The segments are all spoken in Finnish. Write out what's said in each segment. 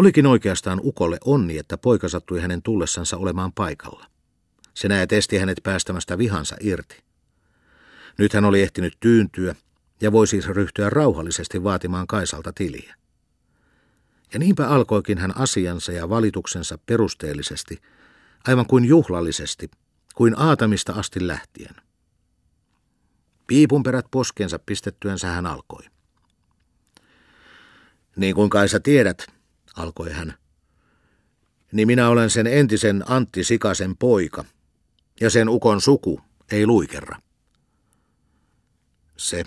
Olikin oikeastaan ukolle onni, että poika sattui hänen tullessansa olemaan paikalla. Se näet esti hänet päästämästä vihansa irti. Nyt hän oli ehtinyt tyyntyä ja voi siis ryhtyä rauhallisesti vaatimaan Kaisalta tiliä. Ja niinpä alkoikin hän asiansa ja valituksensa perusteellisesti, aivan kuin juhlallisesti, kuin aatamista asti lähtien. Piipunperät poskensa pistettyänsä hän alkoi. Niin kuin kai sä tiedät, alkoi hän, niin minä olen sen entisen Antti Sikasen poika, ja sen ukon suku ei luikerra. Se,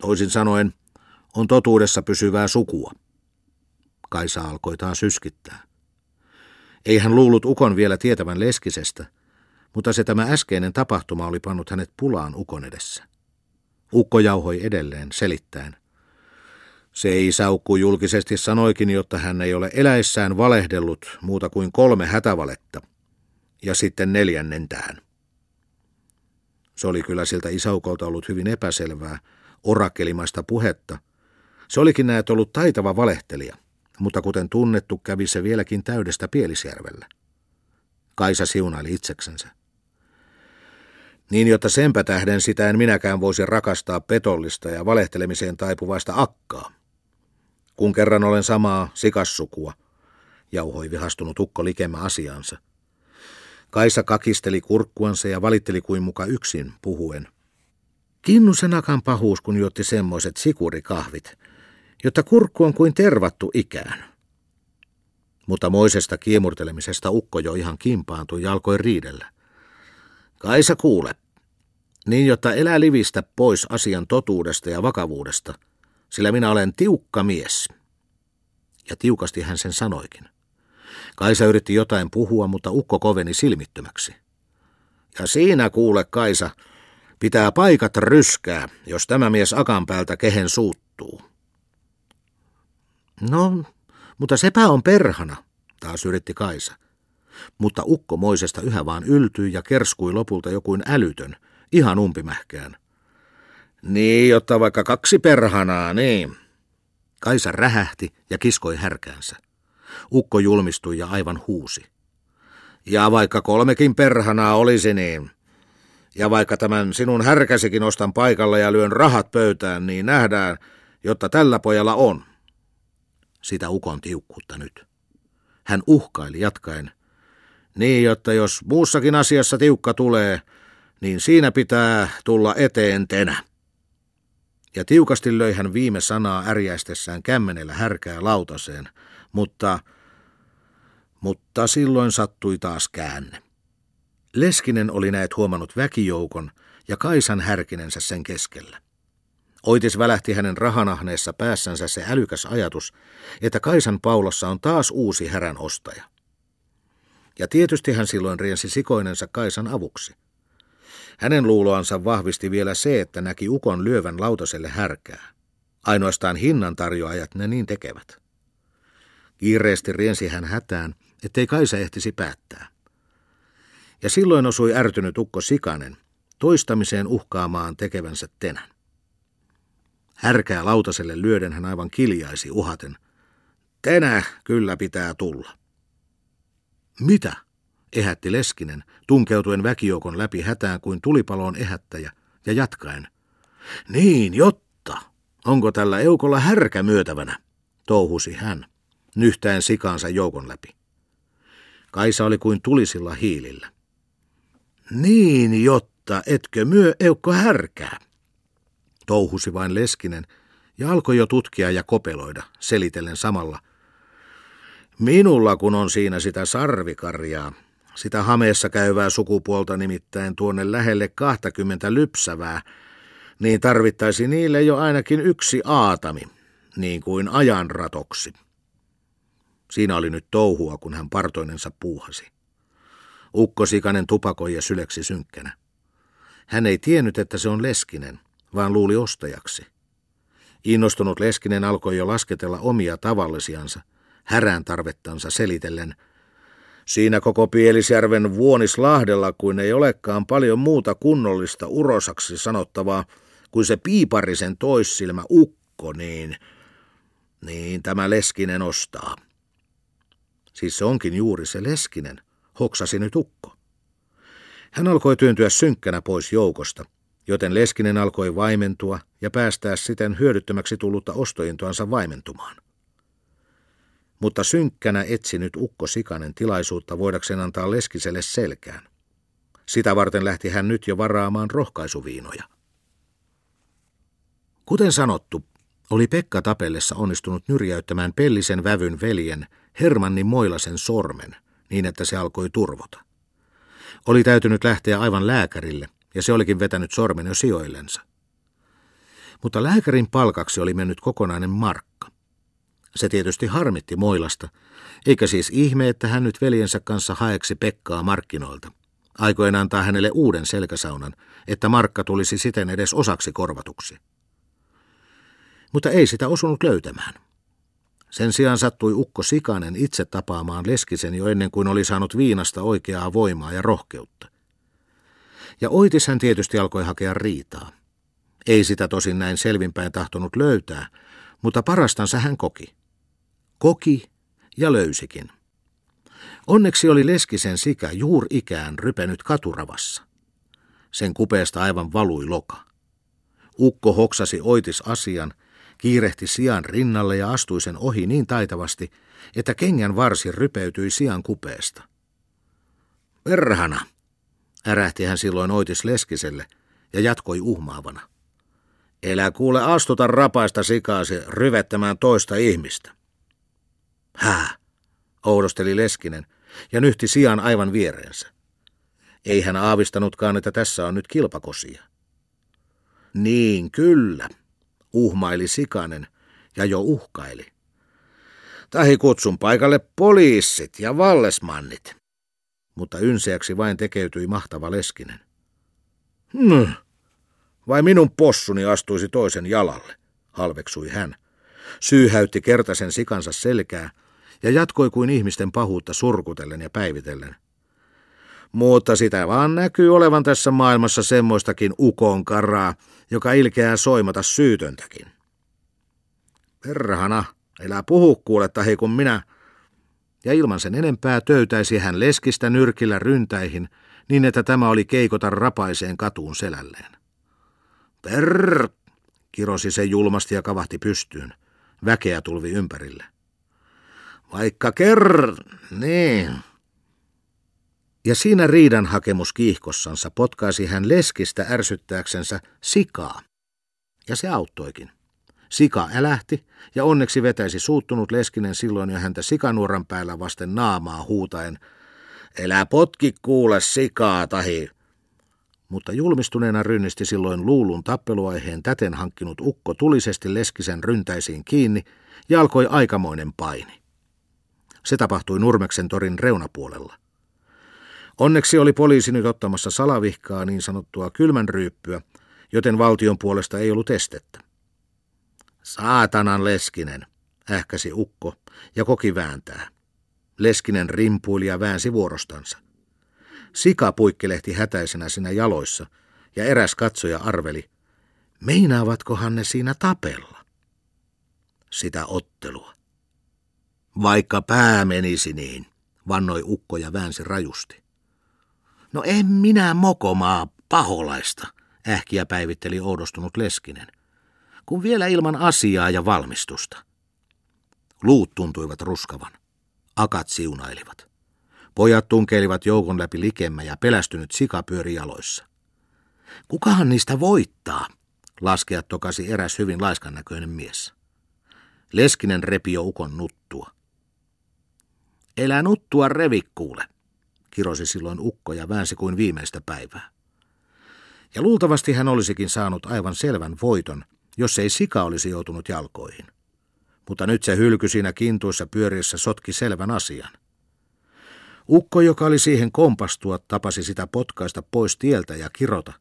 toisin sanoen, on totuudessa pysyvää sukua. Kaisa alkoi taas syskittää. Ei hän luullut ukon vielä tietävän leskisestä, mutta se tämä äskeinen tapahtuma oli pannut hänet pulaan ukon edessä. Ukko jauhoi edelleen, selittäen. Se ei saukku julkisesti sanoikin, jotta hän ei ole eläissään valehdellut muuta kuin kolme hätävaletta, ja sitten neljännen tähän. Se oli kyllä siltä isaukolta ollut hyvin epäselvää, orakelimaista puhetta. Se olikin näet ollut taitava valehtelija, mutta kuten tunnettu kävi se vieläkin täydestä Pielisjärvellä. Kaisa siunaili itseksensä. Niin, jotta senpä tähden sitä en minäkään voisi rakastaa petollista ja valehtelemiseen taipuvaista akkaa. Kun kerran olen samaa sikassukua, jauhoi vihastunut ukko likemä asiansa. Kaisa kakisteli kurkkuansa ja valitteli kuin muka yksin puhuen. Kinnusen akan pahuus, kun juotti semmoiset sikurikahvit, jotta kurkku on kuin tervattu ikään. Mutta moisesta kiemurtelemisesta ukko jo ihan kimpaantui ja alkoi riidellä. Kaisa kuule, niin jotta elää livistä pois asian totuudesta ja vakavuudesta, sillä minä olen tiukka mies. Ja tiukasti hän sen sanoikin. Kaisa yritti jotain puhua, mutta ukko koveni silmittömäksi. Ja siinä kuule, Kaisa, pitää paikat ryskää, jos tämä mies akan päältä kehen suuttuu. No, mutta sepä on perhana, taas yritti Kaisa. Mutta ukko moisesta yhä vaan yltyi ja kerskui lopulta jokuin älytön, ihan umpimähkään. Niin, jotta vaikka kaksi perhanaa, niin. Kaisa rähähti ja kiskoi härkäänsä. Ukko julmistui ja aivan huusi. Ja vaikka kolmekin perhanaa olisi niin, ja vaikka tämän sinun härkäsikin ostan paikalla ja lyön rahat pöytään, niin nähdään, jotta tällä pojalla on. Sitä ukon tiukkuutta nyt. Hän uhkaili jatkaen. Niin, jotta jos muussakin asiassa tiukka tulee, niin siinä pitää tulla eteen tenä. Ja tiukasti löi hän viime sanaa ärjäistessään kämmenellä härkää lautaseen, mutta, mutta silloin sattui taas käänne. Leskinen oli näet huomannut väkijoukon ja Kaisan härkinensä sen keskellä. Oitis välähti hänen rahanahneessa päässänsä se älykäs ajatus, että Kaisan paulossa on taas uusi härän ostaja. Ja tietysti hän silloin riensi sikoinensa Kaisan avuksi. Hänen luuloansa vahvisti vielä se, että näki ukon lyövän lautaselle härkää. Ainoastaan hinnan tarjoajat ne niin tekevät. Kiireesti riensi hän hätään, ettei Kaisa ehtisi päättää. Ja silloin osui ärtynyt ukko Sikanen, toistamiseen uhkaamaan tekevänsä tenän. Härkää lautaselle lyöden hän aivan kiljaisi uhaten. Tenä kyllä pitää tulla. Mitä? Ehätti Leskinen, tunkeutuen väkijoukon läpi hätään kuin tulipaloon ehättäjä ja jatkaen. Niin, jotta. Onko tällä eukolla härkä myötävänä? touhusi hän, nyhtäen sikaansa joukon läpi. Kaisa oli kuin tulisilla hiilillä. Niin, jotta etkö myö eukko härkää? Touhusi vain Leskinen ja alkoi jo tutkia ja kopeloida, selitellen samalla. Minulla kun on siinä sitä sarvikarjaa, sitä hameessa käyvää sukupuolta nimittäin tuonne lähelle 20 lypsävää, niin tarvittaisi niille jo ainakin yksi aatami, niin kuin ajanratoksi. Siinä oli nyt touhua, kun hän partoinensa puuhasi. Ukko Sikanen tupakoi ja syleksi synkkänä. Hän ei tiennyt, että se on Leskinen, vaan luuli ostajaksi. Innostunut Leskinen alkoi jo lasketella omia tavallisiansa, härän tarvettansa selitellen – Siinä koko Pielisjärven Vuonislahdella, kuin ei olekaan paljon muuta kunnollista urosaksi sanottavaa, kuin se piiparisen toissilmä ukko, niin, niin tämä Leskinen ostaa. Siis se onkin juuri se Leskinen, hoksasi nyt ukko. Hän alkoi työntyä synkkänä pois joukosta, joten Leskinen alkoi vaimentua ja päästää siten hyödyttömäksi tullutta ostointoansa vaimentumaan. Mutta synkkänä etsi nyt ukko Sikanen tilaisuutta voidakseen antaa Leskiselle selkään. Sitä varten lähti hän nyt jo varaamaan rohkaisuviinoja. Kuten sanottu, oli Pekka tapellessa onnistunut nyrjäyttämään Pellisen vävyn veljen Hermanni Moilasen sormen niin, että se alkoi turvota. Oli täytynyt lähteä aivan lääkärille, ja se olikin vetänyt sormen jo sijoillensa. Mutta lääkärin palkaksi oli mennyt kokonainen markka. Se tietysti harmitti Moilasta, eikä siis ihme, että hän nyt veljensä kanssa haeksi Pekkaa markkinoilta. Aikoen antaa hänelle uuden selkäsaunan, että markka tulisi siten edes osaksi korvatuksi. Mutta ei sitä osunut löytämään. Sen sijaan sattui Ukko Sikanen itse tapaamaan Leskisen jo ennen kuin oli saanut viinasta oikeaa voimaa ja rohkeutta. Ja Oitis hän tietysti alkoi hakea riitaa. Ei sitä tosin näin selvinpäin tahtonut löytää, mutta parastansa hän koki. Koki ja löysikin. Onneksi oli Leskisen sika juur ikään rypenyt katuravassa. Sen kupeesta aivan valui loka. Ukko hoksasi oitis asian, kiirehti sian rinnalle ja astui sen ohi niin taitavasti, että kengän varsi rypeytyi sian kupeesta. Perhana, ärähti hän silloin oitis Leskiselle ja jatkoi uhmaavana. Elä kuule astuta rapaista sikaasi ryvettämään toista ihmistä. Hää, oudosteli Leskinen ja nyhti sian aivan viereensä. Ei hän aavistanutkaan, että tässä on nyt kilpakosia. Niin, kyllä, uhmaili Sikanen ja jo uhkaili. Tahi kutsun paikalle poliissit ja vallesmannit. Mutta ynseäksi vain tekeytyi mahtava Leskinen. Hmm, vai minun possuni astuisi toisen jalalle, halveksui hän. Syyhäytti kertaisen sikansa selkää ja jatkoi kuin ihmisten pahuutta surkutellen ja päivitellen. Mutta sitä vaan näkyy olevan tässä maailmassa semmoistakin ukonkaraa, joka ilkeää soimata syytöntäkin. Perhana, elää puhu kuule tahi kun minä. Ja ilman sen enempää töytäisi hän leskistä nyrkillä ryntäihin, niin että tämä oli keikota rapaiseen katuun selälleen. Per, kirosi se julmasti ja kavahti pystyyn. Väkeä tulvi ympärille. Vaikka ker... Niin. Ja siinä riidan hakemus kiihkossansa potkaisi hän leskistä ärsyttääksensä sikaa. Ja se auttoikin. Sika älähti ja onneksi vetäisi suuttunut leskinen silloin jo häntä sikanuoran päällä vasten naamaa huutaen. Elä potki kuule sikaa tahi. Mutta julmistuneena rynnisti silloin luulun tappeluaiheen täten hankkinut ukko tulisesti leskisen ryntäisiin kiinni ja alkoi aikamoinen paini. Se tapahtui Nurmeksen torin reunapuolella. Onneksi oli poliisi nyt ottamassa salavihkaa niin sanottua kylmän ryyppyä, joten valtion puolesta ei ollut estettä. Saatanan Leskinen, ähkäsi ukko ja koki vääntää. Leskinen rimpuili ja väänsi vuorostansa. Sika puikkelehti hätäisenä sinä jaloissa ja eräs katsoja arveli, meinaavatkohan ne siinä tapella? Sitä ottelua. Vaikka pää menisi niin, vannoi ukko ja väänsi rajusti. No en minä mokomaa paholaista, ähkiä päivitteli oudostunut Leskinen, kun vielä ilman asiaa ja valmistusta. Luut tuntuivat ruskavan. Akat siunailivat. Pojat tunkeilivat joukon läpi likemmä ja pelästynyt sika pyöri jaloissa. Kukahan niistä voittaa? Laskea tokasi eräs hyvin laiskan näköinen mies. Leskinen repi jo ukon nuttua. Elä nuttua revikkuule, kirosi silloin ukko ja väänsi kuin viimeistä päivää. Ja luultavasti hän olisikin saanut aivan selvän voiton, jos ei sika olisi joutunut jalkoihin. Mutta nyt se hylky siinä kintuissa pyöriessä sotki selvän asian. Ukko, joka oli siihen kompastua, tapasi sitä potkaista pois tieltä ja kirota.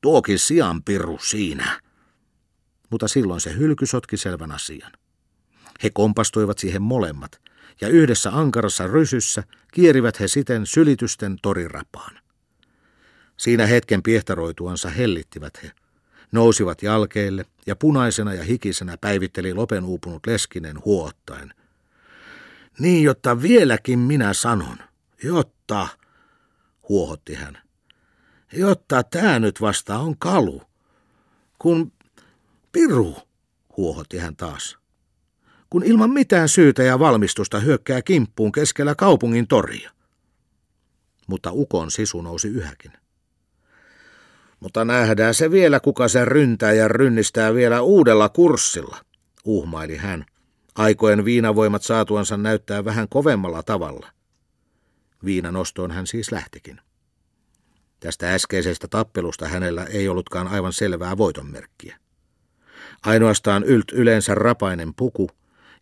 Tuokin sian piru siinä. Mutta silloin se hylky sotki selvän asian. He kompastuivat siihen molemmat, ja yhdessä ankarassa rysyssä kierivät he siten sylitysten torirapaan. Siinä hetken piehtaroituansa hellittivät he. Nousivat jalkeille ja punaisena ja hikisenä päivitteli lopen uupunut leskinen huottaen. Niin, jotta vieläkin minä sanon, jotta, huohotti hän, jotta tämä nyt vasta on kalu, kun piru, huohotti hän taas, kun ilman mitään syytä ja valmistusta hyökkää kimppuun keskellä kaupungin toria. Mutta ukon sisu nousi yhäkin. Mutta nähdään se vielä, kuka se ryntää ja rynnistää vielä uudella kurssilla, uhmaili hän, aikojen viinavoimat saatuansa näyttää vähän kovemmalla tavalla. Viinanostoon hän siis lähtikin. Tästä äskeisestä tappelusta hänellä ei ollutkaan aivan selvää voitonmerkkiä. Ainoastaan ylt yleensä rapainen puku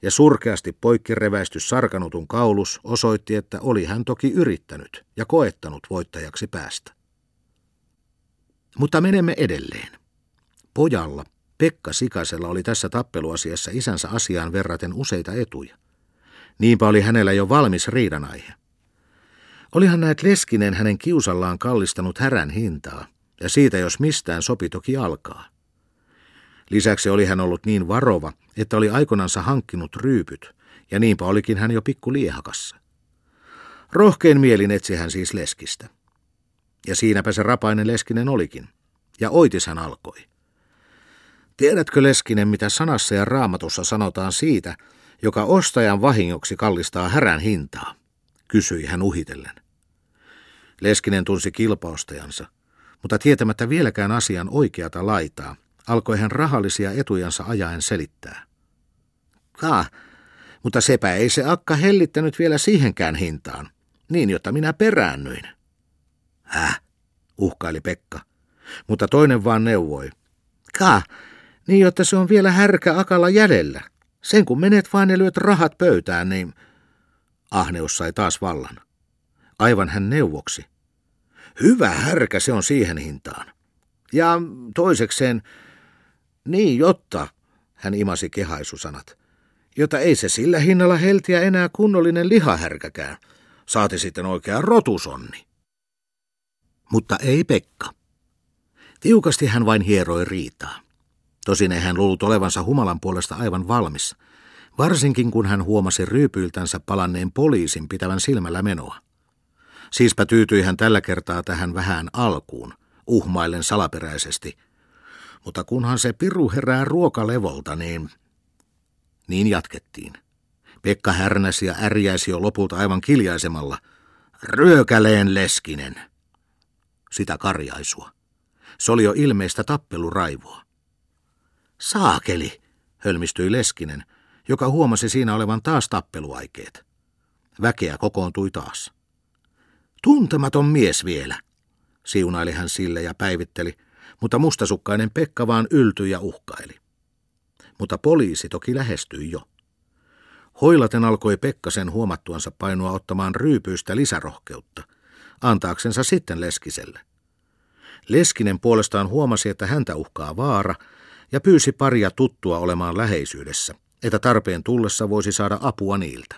ja surkeasti poikkireväisty sarkanutun kaulus osoitti, että oli hän toki yrittänyt ja koettanut voittajaksi päästä. Mutta menemme edelleen. Pojalla, Pekka Sikasella oli tässä tappeluasiassa isänsä asiaan verraten useita etuja. Niinpä oli hänellä jo valmis riidanaihe. Olihan näet Leskinen hänen kiusallaan kallistanut härän hintaa, ja siitä jos mistään sopi toki alkaa. Lisäksi oli hän ollut niin varova, että oli aikonansa hankkinut ryypyt, ja niinpä olikin hän jo pikku liehakassa. Rohkein mielin etsi hän siis Leskistä. Ja siinäpä se rapainen Leskinen olikin, ja oitis hän alkoi. Tiedätkö Leskinen, mitä sanassa ja raamatussa sanotaan siitä, joka ostajan vahingoksi kallistaa härän hintaa? kysyi hän uhitellen. Leskinen tunsi kilpaostajansa, mutta tietämättä vieläkään asian oikeata laitaa, alkoi hän rahallisia etujansa ajaen selittää. Kaa, mutta sepä ei se akka hellittänyt vielä siihenkään hintaan, niin jotta minä peräännyin. Häh, uhkaili Pekka, mutta toinen vaan neuvoi. Kaa, niin jotta se on vielä härkä akalla jäljellä. Sen kun menet vain ja lyöt rahat pöytään, niin... Ahneus sai taas vallan. Aivan hän neuvoksi. Hyvä härkä se on siihen hintaan. Ja toisekseen, niin jotta, hän imasi kehaisusanat, jota ei se sillä hinnalla heltiä enää kunnollinen lihahärkäkään, saati sitten oikea rotusonni. Mutta ei Pekka. Tiukasti hän vain hieroi riitaa. Tosin ei hän luullut olevansa humalan puolesta aivan valmis, varsinkin kun hän huomasi ryypyiltänsä palanneen poliisin pitävän silmällä menoa. Siispä tyytyi hän tällä kertaa tähän vähän alkuun, uhmaillen salaperäisesti. Mutta kunhan se piru herää ruokalevolta, niin... Niin jatkettiin. Pekka härnäsi ja ärjäisi jo lopulta aivan kiljaisemalla. Ryökäleen leskinen. Sitä karjaisua. Se oli jo ilmeistä tappeluraivoa. Saakeli, hölmistyi Leskinen, joka huomasi siinä olevan taas tappeluaikeet. Väkeä kokoontui taas. Tuntematon mies vielä, siunaili hän sille ja päivitteli, mutta mustasukkainen Pekka vaan yltyi ja uhkaili. Mutta poliisi toki lähestyi jo. Hoilaten alkoi Pekkasen huomattuansa painua ottamaan ryypyistä lisärohkeutta, antaaksensa sitten Leskiselle. Leskinen puolestaan huomasi, että häntä uhkaa vaara – ja pyysi paria tuttua olemaan läheisyydessä, että tarpeen tullessa voisi saada apua niiltä.